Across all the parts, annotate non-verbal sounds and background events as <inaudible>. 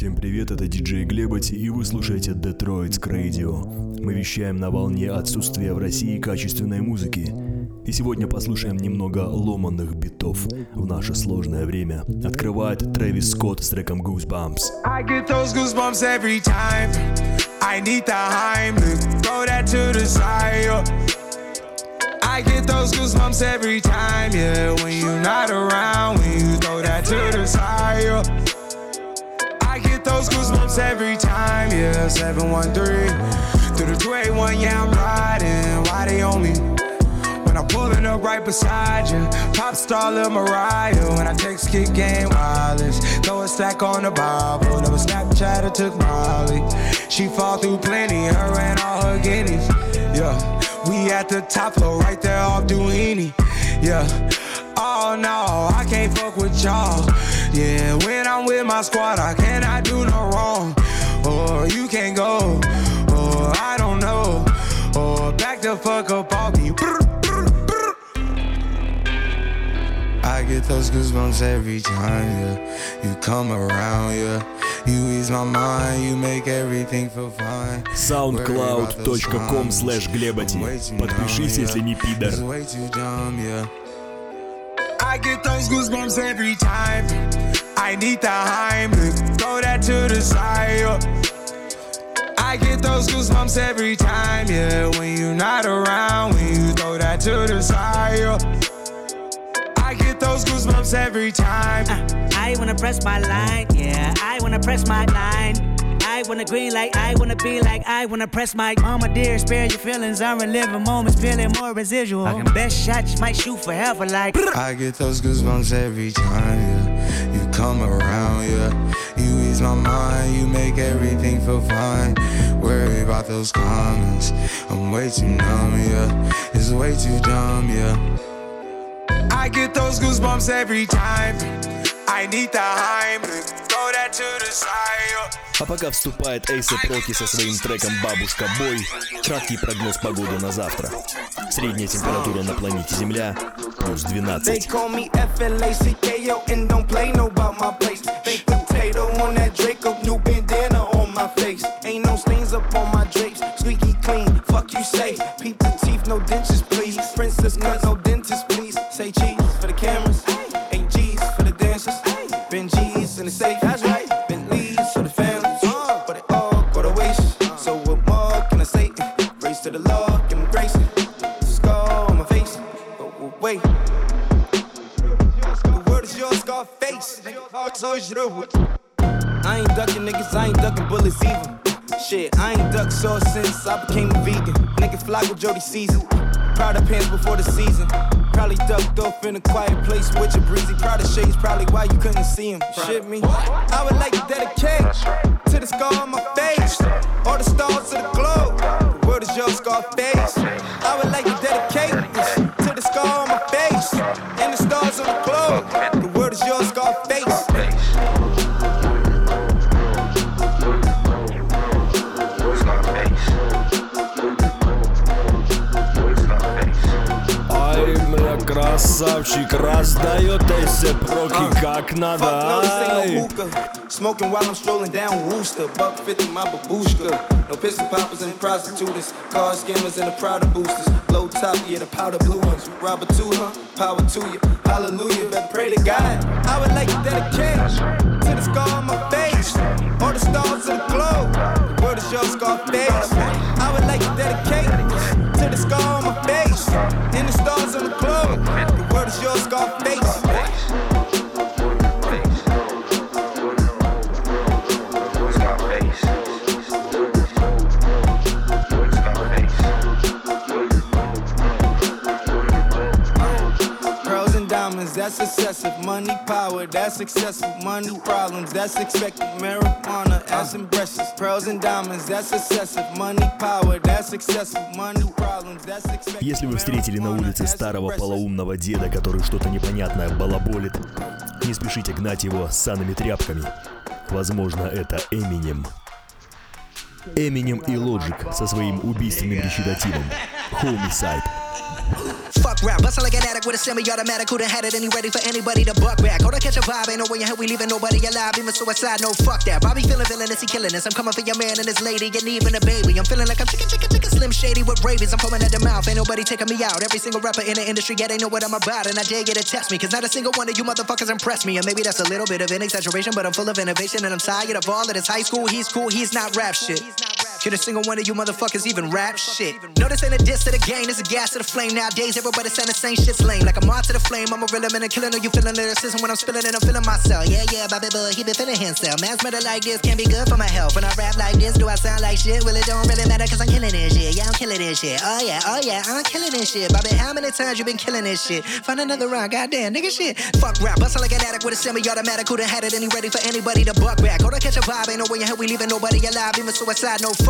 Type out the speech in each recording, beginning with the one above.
Всем привет, это диджей Глебати, и вы слушаете Detroit's Radio. Мы вещаем на волне отсутствия в России качественной музыки. И сегодня послушаем немного ломанных битов в наше сложное время. Открывает Трэвис Скотт с треком Goosebumps. I get those goosebumps every time. I need the Heimlich, throw that to the side. I get those goosebumps every time, yeah. When you're not around, when you throw that to the side. Every time, yeah. 713 through the 281, yeah, I'm riding. Why they on me? When I'm pulling up right beside you, pop star Lil Mariah. When I text kick game wireless, throw a stack on the Bible. Never Snapchat or took Molly. She fall through plenty, her and all her guineas. Yeah, we at the top floor, right there off Duini. Yeah. Oh no, I can't fuck with y'all. Yeah, when I'm with my squad, I cannot do no wrong Or you can't go, or I don't know. Or back the fuck up off me. Brr, brr, brr. I get those goosebumps every time, yeah. You come around, yeah. You ease my mind, you make everything feel fine. soundcloud.com slash глебати. Подпишись, если не пидор. It's way too dumb, yeah. I get those goosebumps every time. I need the Heimlich, throw that to the side. I get those goosebumps every time, yeah. When you're not around, when you throw that to the side. I get those goosebumps every time. Uh, I wanna press my line, yeah. I wanna press my line. I wanna green like I wanna be like I wanna press my mama dear spare your feelings I'm reliving moments feeling more residual I can best shot you might shoot forever like I get those goosebumps every time, yeah. You come around, yeah. You ease my mind, you make everything feel fine. Worry about those comments. I'm way too numb, yeah. It's way too dumb, yeah. I get those goosebumps every time. I need the Heimlich, А пока вступает Эйса Проки со своим треком «Бабушка Бой», краткий прогноз погоды на завтра. Средняя температура на планете Земля плюс 12. Princess cut, no I ain't ducking niggas, I ain't ducking bullets either. Shit, I ain't ducked sauce since I became a vegan. Nigga flock with Jody season. Proud of pants before the season. Probably ducked off in a quiet place with your breezy. Proud of shades, probably why you couldn't see him. Shit me. I would like to dedicate to the scar on my face. All the stars to the globe. The word is yours, Scarface. I would красавчик, раздает Эйсеп Роки как Fuck no, надо. this ain't Ай. no hookah. Smoking while I'm strolling down Wooster. Buck 50, my babushka. No pistol poppers and prostitutes. Car scammers and the Prada boosters. Low top, yeah, the powder blue ones. Robert too, huh? Power to you. Hallelujah, better pray to God. I would like to dedicate to the scar on my face. All the stars of the globe. The word is your Scarface. I would like to dedicate to the scar on my face. And the stars on the globe. Is your Scarface. Pearls that's excessive. Money, power, that's successful. Money, problems, that's expected. Marijuana, ass and breasts. Pearls and diamonds, that's excessive. Money, power, that's successful. Money, problems, that's expected. Если вы встретили на улице старого полоумного деда, который что-то непонятное балаболит, не спешите гнать его с санными тряпками. Возможно, это Эминем. Эминем и Лоджик со своим убийственным речитативом. Homicide. Fuck rap, bustin' like an addict with a semi-automatic. Who done had it and he ready for anybody to buck back? Hold to catch a vibe, ain't no way in hell we leaving nobody alive. Even suicide, no fuck that. Bobby feeling villainous, he killing us. I'm coming for your man and his lady, and even a baby. I'm feeling like I'm chicken, chicken, chicken, slim shady with rabies. I'm foaming at the mouth, ain't nobody taking me out. Every single rapper in the industry, yeah, they know what I'm about. And I dare get to test me, cause not a single one of you motherfuckers impressed me. And maybe that's a little bit of an exaggeration, but I'm full of innovation and I'm tired of all of this high school. He's cool, he's not rap shit. Could a single one of you motherfuckers even rap shit? No, this ain't a diss to the game, this a gas to the flame. Nowadays, everybody saying the same shit's lame. Like I'm on to the flame, I'm a real man and killing. Know you feeling lyricism when I'm spilling it, I'm feeling myself. Yeah, yeah, Bobby Boy, he been feeling himself. Man's murder like this can't be good for my health. When I rap like this, do I sound like shit? Well, it don't really matter cause I'm killing this shit. Yeah, I'm killing this shit. Oh, yeah, oh, yeah, I'm killing this shit. Bobby, how many times you been killing this shit? Find another round, goddamn, nigga shit. Fuck rap, bustin' like an addict with a semi automatic. Who done had it and he ready for anybody to buck back? Go to catch a vibe, ain't no way in hell we leaving nobody alive. Even suicide, no fuck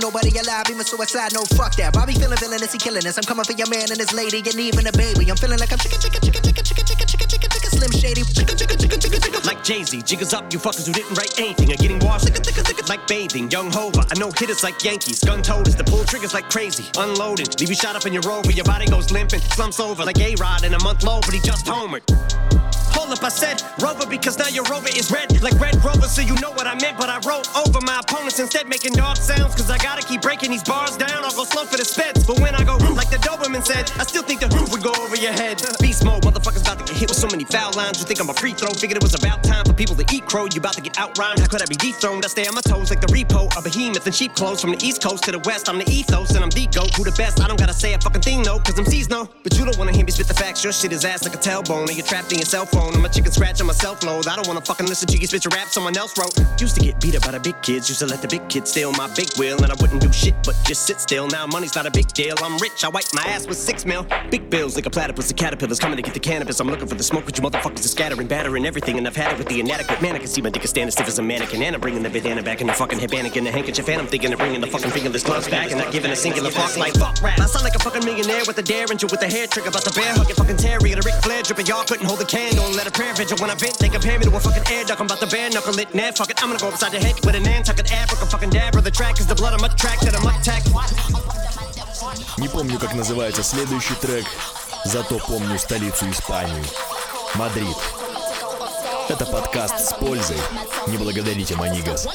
nobody alive. Even suicide, no fuck that. Bobby feeling villainous, he killing us. I'm coming for your man and his lady, and even a baby. I'm feeling like I'm chicken, chicken, chicken, chicken, chicken, chicken, chicken, chicken, chicken, slim shady. Chicken, chicken, chicken, chicken, chicken. Like Jay Z, jiggers up, you fuckers who didn't write anything are getting washed. Like bathing, young Hova. I know hitters like Yankees, gun toters, the pull triggers like crazy. Unloading, leave you shot up in your rover, your body goes limping, slumps over like A Rod in a month low, but he just homered. Hold up, I said Rover because now your Rover is red like Red Rover, so you know what I meant. But I wrote over my opponents instead, making dog sounds. Cause I gotta keep breaking these bars down. I'll go slow for the speds. But when I go like the Doberman said, I still think the roof would go over your head. Beast mode, motherfuckers about to get hit with so many foul lines. You think I'm a free throw? Figured it was about time for people to eat crow. You about to get outrhymed. How could I be dethroned? I stay on my toes like the repo, a behemoth in cheap clothes. From the east coast to the west, I'm the ethos and I'm the goat. Who the best? I don't gotta say a fucking thing, no, cause I'm no. But you don't wanna hear me spit the facts. Your shit is ass like a tailbone, and you're trapped in your cell phone. I'm a chicken scratch on my self load. I don't wanna fucking listen to you spit your rap someone else wrote. Used to get beat up by the big kids, used to let the big kids steal my big wheel, and I wouldn't do shit but just sit still. Now money's not a big deal. I'm rich, I wipe my ass with six mil. Big bills like a platypus, the caterpillars coming to get the cannabis. I'm looking for the smoke, but you motherfuckers are scattering, battering everything, and I've had it with the inadequate man. I can see my dick is standing stiff as a mannequin, and I'm bringing the bandana back in the fucking headband and the handkerchief, and I'm thinking of bringing the fucking fingerless gloves back and not giving a singular fuck like fuck rap. I sound like a fucking millionaire with a derringer with a hair trick about the bear hugging fucking Terry and a Ric Flair dripping. Y'all couldn't hold a candle and let a prayer vigil when I vent. They compare me to a fucking air duck. I'm about to bare knuckle it, net. Fuck it, I'm gonna go upside the head with an Nantucket Africa fucking dabber. The track is the blood I'm attracted, I'm attacked. Не помню, как называется следующий трек, зато помню столицу Испании. Мадрид. Это подкаст с пользой. Не благодарите Манигас.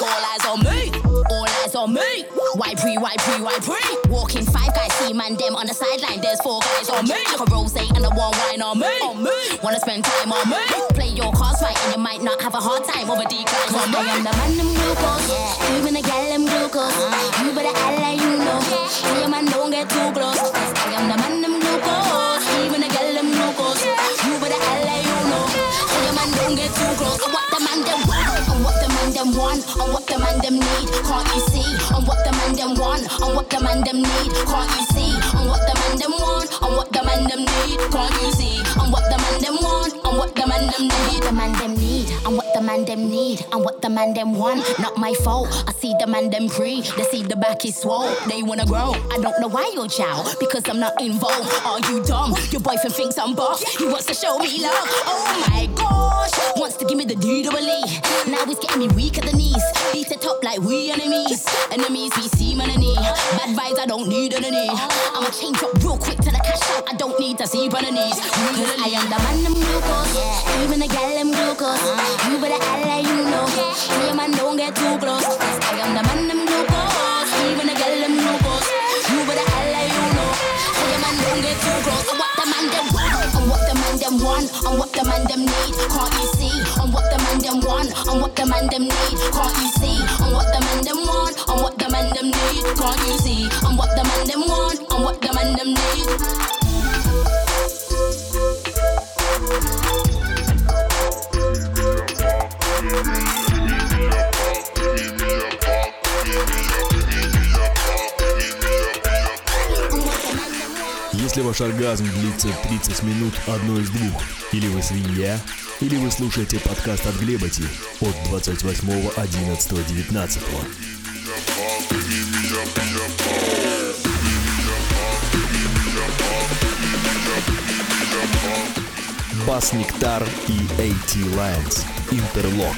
All eyes on me, on me. Why pre, why pre, why pre? Walking five guys, see man them on the sideline. There's four guys on me. Like a rose and a one wine on me. On me. Wanna spend time on me? Play your cards right and you might not have a hard time over decline. on me. I am the man them glucose, yeah. even the gal them glucose. Uh-huh. You better act like you know. So your man don't get too close. I am the man them glucose, even the gal them glucose. You better act like you know. Your man don't get too close. And what the man them want, and what the man them want, and what the man them need. Can't you see? And what the man them want, and what the man them need. Can't you see? And what the man them want, and what the man them need. Can't you see? And what the man them want, and what the man them need. The man them need, and what the man them need, and what the man them want. Not my fault. I see the man them pre. They see the back is swole. They wanna grow. I don't know why you're chow, because I'm not involved. Are you dumb? Your boyfriend thinks I'm buff. He wants to show me love. Oh my gosh, wants to give me the D double E. Now he's getting me weak at the knees. Beat it up like we enemies. Enemies we see man any. Bad vibes I don't need any. I'ma change up real quick to the cash out. I don't need to see on the knees. Cause I am the man them glucose. Even the gal them glucose. Uh-huh. You better like you know. So your man don't get too close. Cause I am the man them And what the man them need. Can't you see? And what the man them want. And what the man them need. Can't you see? And what the man them want. And what the man them need. Can't you see? And what the man them want. And what the man them need. Если ваш оргазм длится 30 минут одно из двух, или вы свинья, или вы слушаете подкаст от Глебати от 28.11.19. Бас Нектар и AT Lions. Интерлок.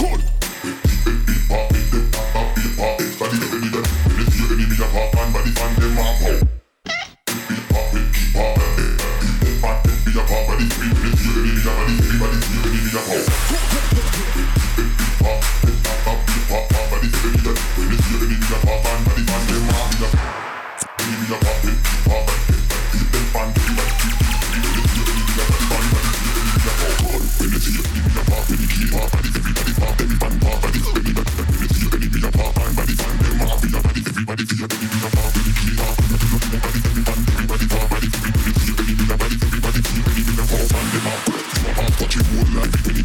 Good.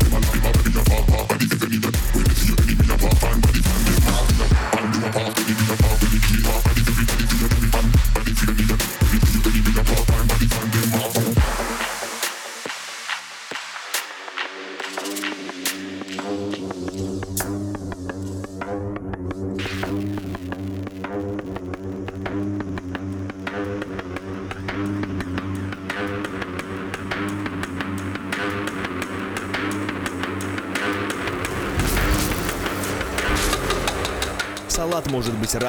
y prima la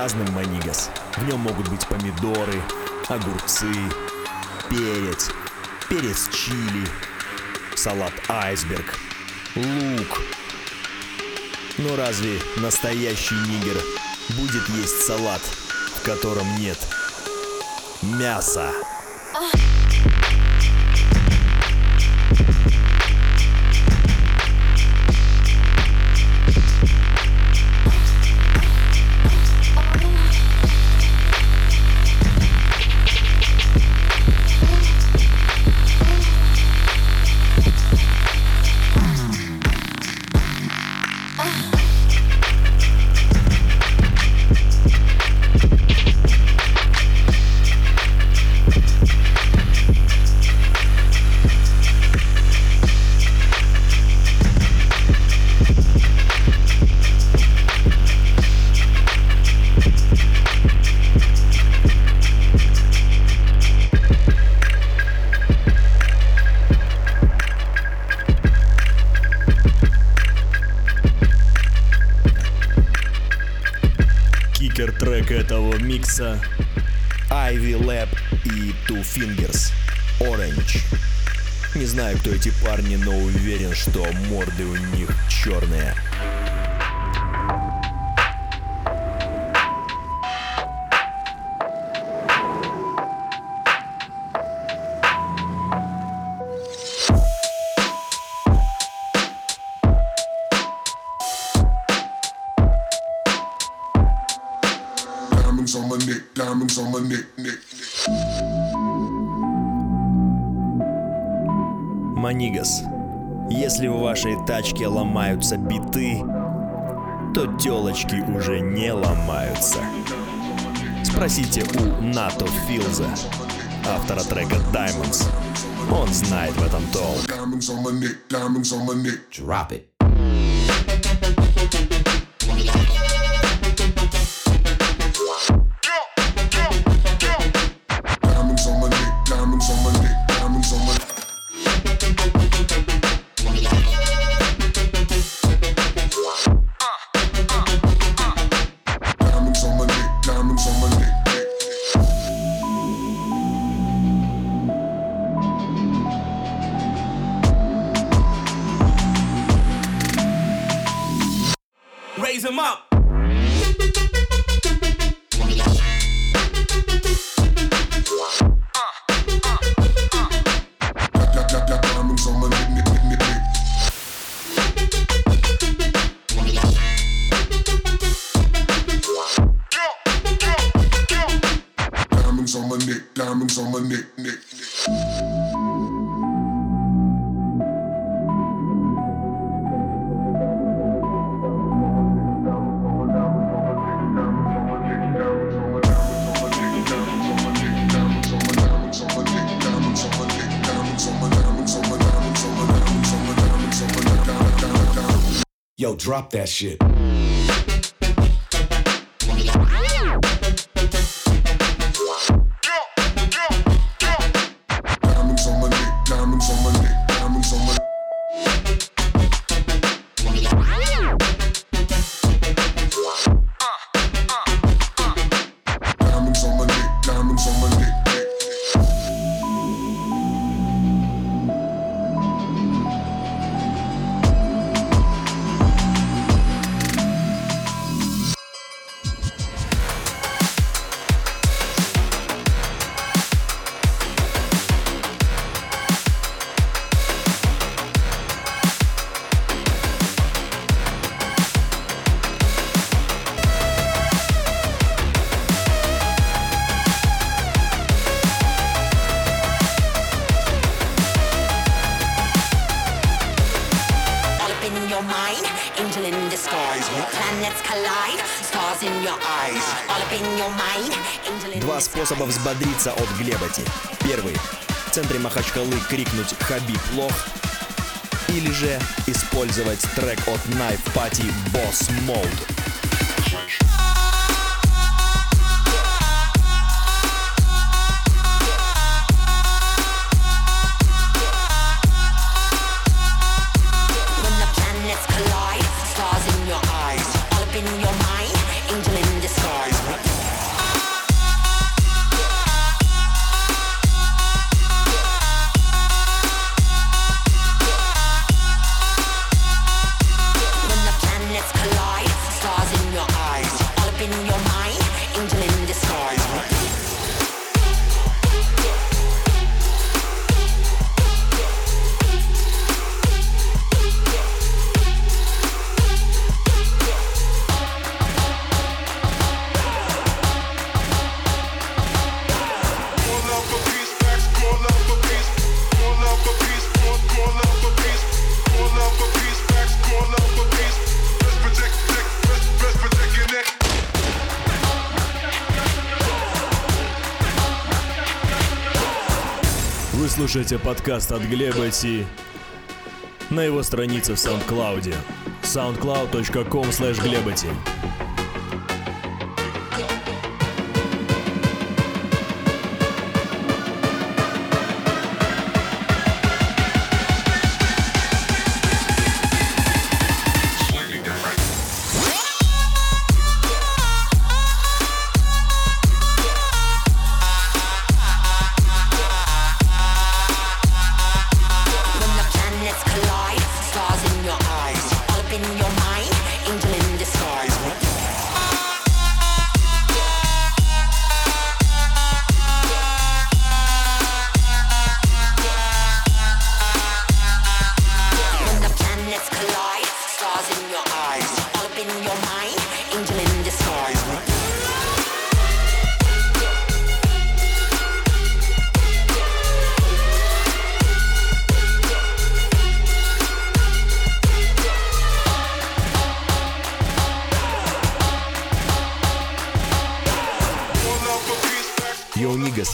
разным манигас. В нем могут быть помидоры, огурцы, перец, перец чили, салат айсберг, лук. Но разве настоящий нигер будет есть салат, в котором нет мяса? эти парни, но уверен, что морды у них черные. Нигас. Если в вашей тачке ломаются биты, то телочки уже не ломаются. Спросите у НАТО Филза, автора трека Diamonds. Он знает в этом толк. Drop it. That shit. Два способа взбодриться от Глеботи. Первый. В центре Махачкалы крикнуть «Хабиб лох!» Или же использовать трек от Knife Party Boss Mode. Слушаете подкаст от Глеба Ти на его странице в SoundCloud. soundcloud.com slash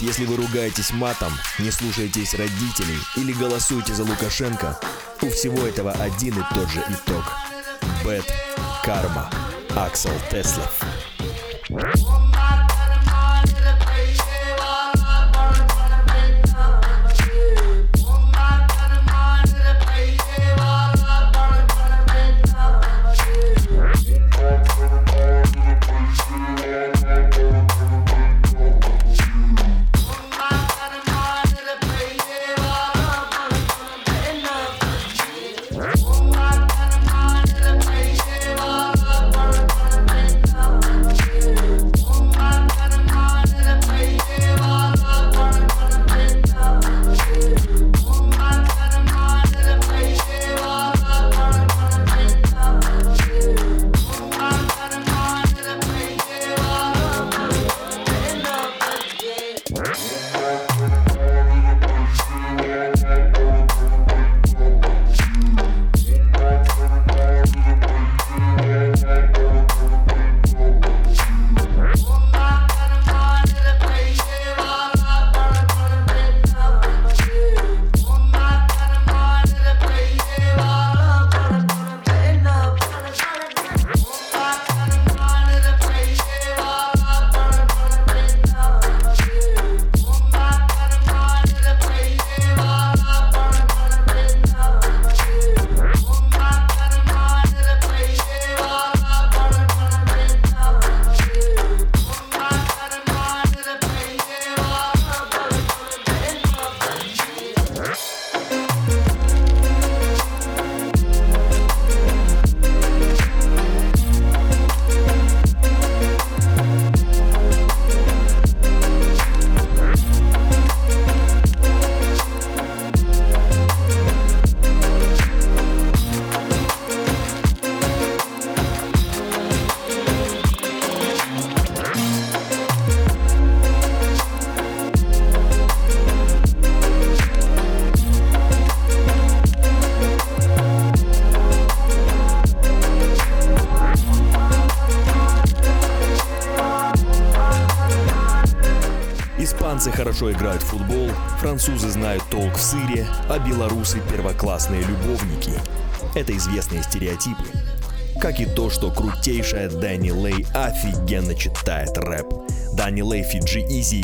Если вы ругаетесь матом, не слушаетесь родителей или голосуете за Лукашенко, у всего этого один и тот же итог. Бэт Карма. Аксел Теслов. Испанцы хорошо играют в футбол, французы знают толк в сыре, а белорусы – первоклассные любовники. Это известные стереотипы. Как и то, что крутейшая Дани Лей офигенно читает рэп. Дани Лей, Фиджи Изи,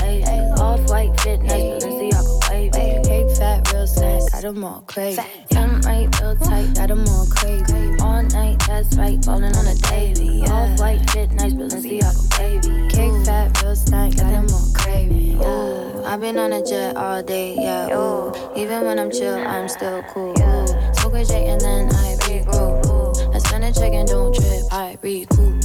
day. Off white fit, Balenciaga wavy. Cake fat, got them all crazy. Young right, real tight, got them all crazy. All night, that's right, falling on the daily. Off white fit, nice, Balenciaga baby. Cake fat, real snack, got them all crazy. Ooh, I've been on a jet all day, yeah. Ooh, even when I'm chill, I'm still cool. Ooh, smoke a J and then I regroup. I spend a check and don't trip, I recoup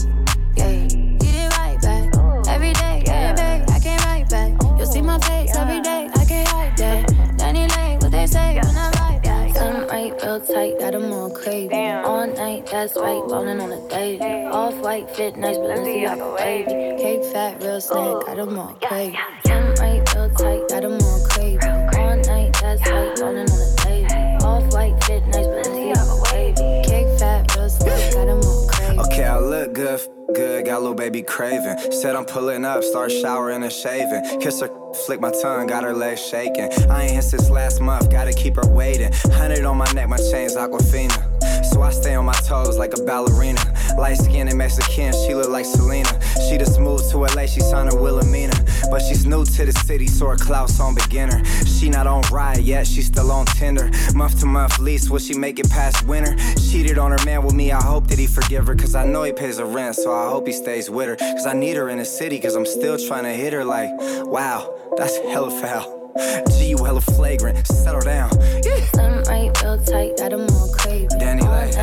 Something right, real tight, got them all crazy. All night, that's right, falling on a daisy. Off white, fit nice, Balenciaga wavy. Cake fat, real snack, got them all crazy. Something right, real tight, got them all crazy. All night, that's right, falling got little baby craving. Said I'm pulling up, start showering and shaving. Kiss her, flick my tongue, got her legs shaking. I ain't hit since last month, gotta keep her waiting. Hundred on my neck, my chain's Aquafina. So I stay on my toes like a ballerina. Light skinned and Mexican, she look like Selena. She just moved to LA, she signed her Wilhelmina. But she's new to the city, so her clout's on beginner. She not on ride yet, she still on Tinder. Month to month lease, will she make it past winter? Cheated on her man with me, I hope that he forgive her. Cause I know he pays her rent, so I hope he stays with her. Cause I need her in the city, cause I'm still trying to hit her like, wow, that's hella foul. G, you hella flagrant, settle down. Yeah. Some right real tight, got them all crazy. Dani Leigh,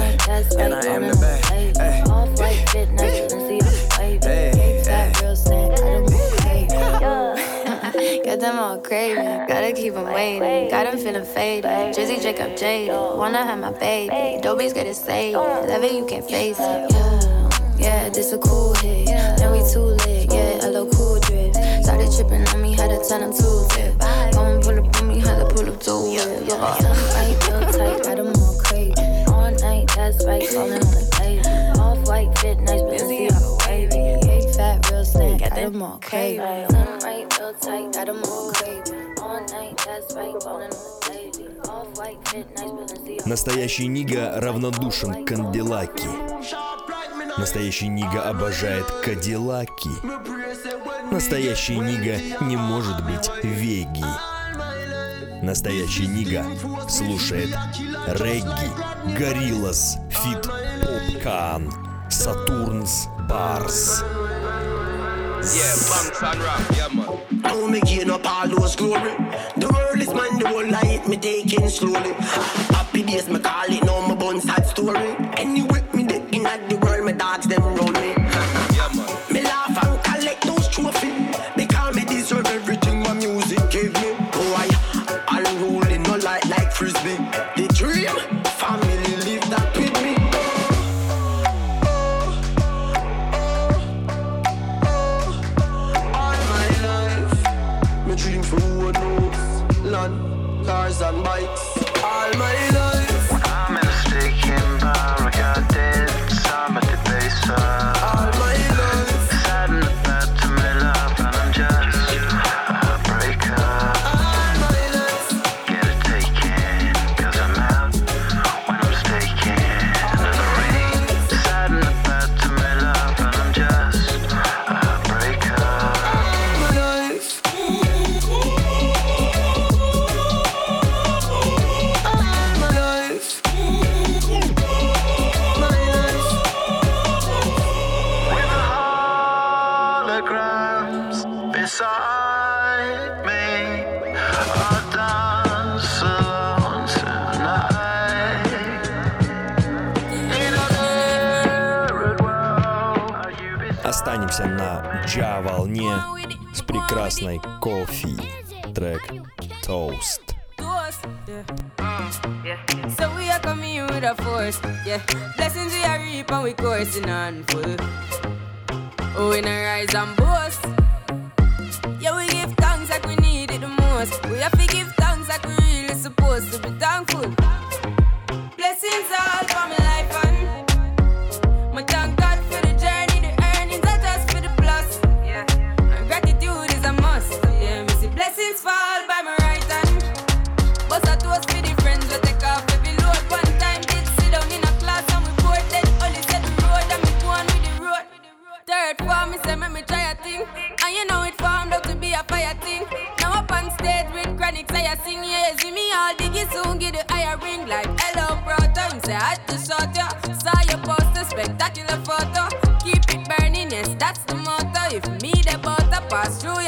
and I am the bae. Hey. Off white fit, nice, and see the wavy. Hey, hey. real snack, got them all crazy. <laughs> Got them all crazy, gotta keep them waiting. Got them feeling faded. Drizzy Jacob jaded. Wanna have my baby. Dobies get it saved. Love it, you can't face it. Yeah. Yeah, this a cool hit. Now we too lit, yeah, tripping on me, had to turn them two tip. Go and pull up on me, had to pull up to it. Yeah, something right, real tight, got them all crazy. All night, that's right, falling on the baby. Off white fit, nice, but see how wavy. Big fat, real snack, got them all crazy. Something right, real tight, got them all crazy. All night, that's right, falling on the baby. Off white fit, nice, but see Настоящий Нига равнодушен к Канделаки. Настоящий Нига обожает Кадиллаки. Настоящий Нига не может быть веги. Настоящий Нига слушает регги, Гориллас, Фит, Попкан, Сатурнс, Барс. Happy days me call it, now my bun sad story. Anyway, dogs them round Останемся на Джа-волне с прекрасной кофе. Трек Toast. Toast, yeah. yeah. So we are coming in with a force, yeah. Blessings we are reap and we coursing on full. Oh, we not rise and boast. Yeah, we give thanks like we need it the most. We have to give thanks like we really supposed to be thankful.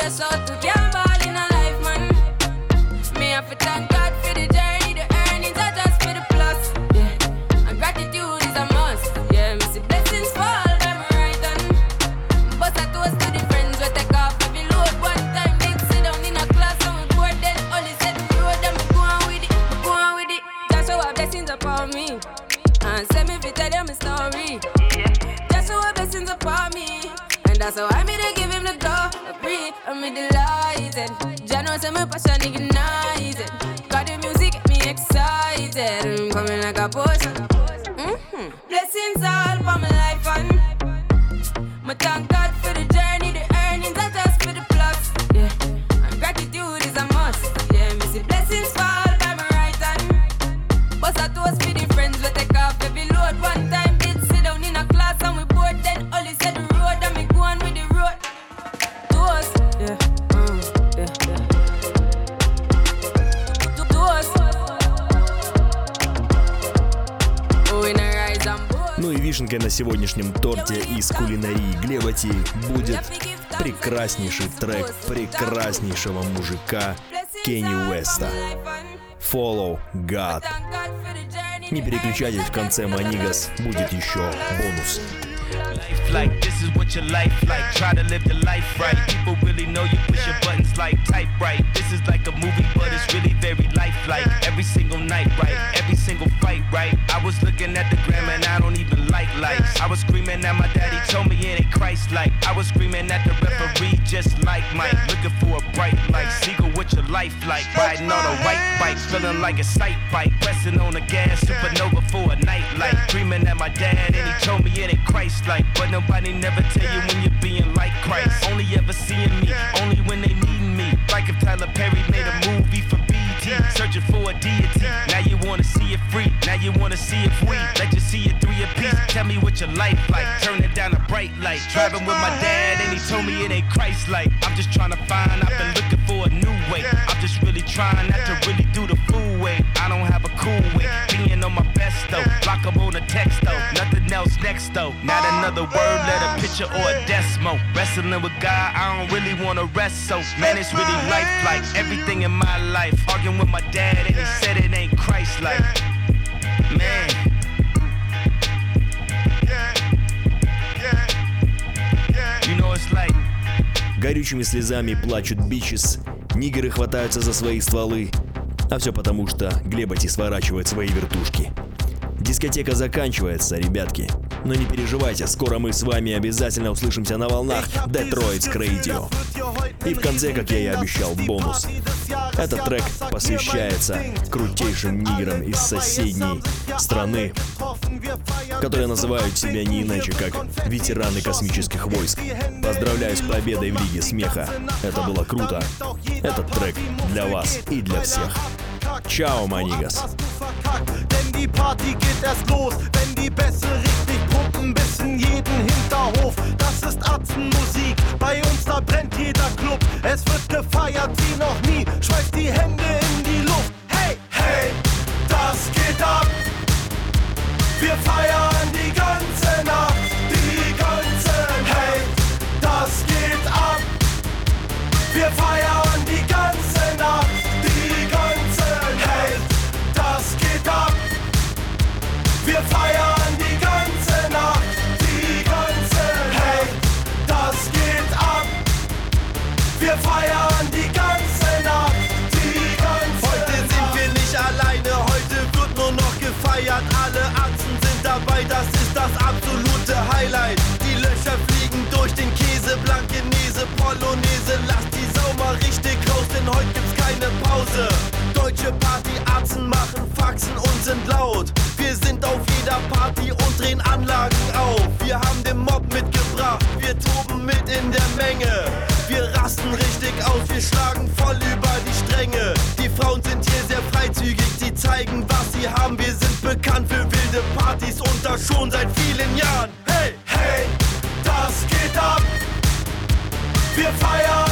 eso Delighted. Jano say my passion ignited. Got the music get me excited. I'm coming like a potion. Mhm. Blessings all for my life and my thank God for the journey, Ну вишенкой на сегодняшнем торте из кулинарии Глеба Ти будет прекраснейший трек прекраснейшего мужика Кенни Уэста. Follow God. Не переключайтесь, в конце Манигас будет еще бонус. life like this is what your life like try to live the life right people really know you push your buttons like type right this is like a movie but it's really very lifelike every single night right every single fight right i was looking at the gram and i don't even like lights. I was screaming at my daddy told me it ain't christ like i was screaming at the referee just like mike. Looking for a bright light seagull what your life like? Riding on a white bike feeling like a sight bike. Pressing on the gas supernova for a night light dreaming at my dad and he told me it ain't christ like but nobody never tell you when you're being like Christ. Only ever seeing me, only when they need me. Like if Tyler Perry made a movie for Searching for a deity. Now you wanna see it free, now you wanna see it free. Let you see it three piece. Tell me what your life like. Turning down a bright light. Driving with my dad, and he told me it ain't Christ like. I'm just trying to find, I've been looking for a new way. I'm just really trying not to really do the. I don't have a cool way. Being on my best though. Block up on a text though. Nothing else next though. Not another word, let a picture or a decimal. Wrestling with God, I don't really wanna rest so. Man, it's really life like everything in my life. Arguing with my dad, and he said it ain't Christ like. Man. You know it's like. Горючими слезами плачут бичес, нигеры хватаются за свои стволы. А все потому, что Глеботи сворачивает свои вертушки. Дискотека заканчивается, ребятки. Но не переживайте, скоро мы с вами обязательно услышимся на волнах Detroit's Radio. И в конце, как я и обещал, бонус. Этот трек посвящается крутейшим нигерам из соседней страны, которые называют себя не иначе, как ветераны космических войск. Поздравляю с победой в Лиге Смеха. Это было круто. Этот трек для вас и для всех. Чао, манигас. Es wird gefeiert wie noch nie, schmeißt die Hände in keine Pause. Deutsche Partyatzen machen Faxen und sind laut. Wir sind auf jeder Party und drehen Anlagen auf. Wir haben den Mob mitgebracht, wir toben mit in der Menge. Wir rasten richtig aus, wir schlagen voll über die Stränge. Die Frauen sind hier sehr freizügig, sie zeigen, was sie haben. Wir sind bekannt für wilde Partys und das schon seit vielen Jahren. Hey, hey, das geht ab. Wir feiern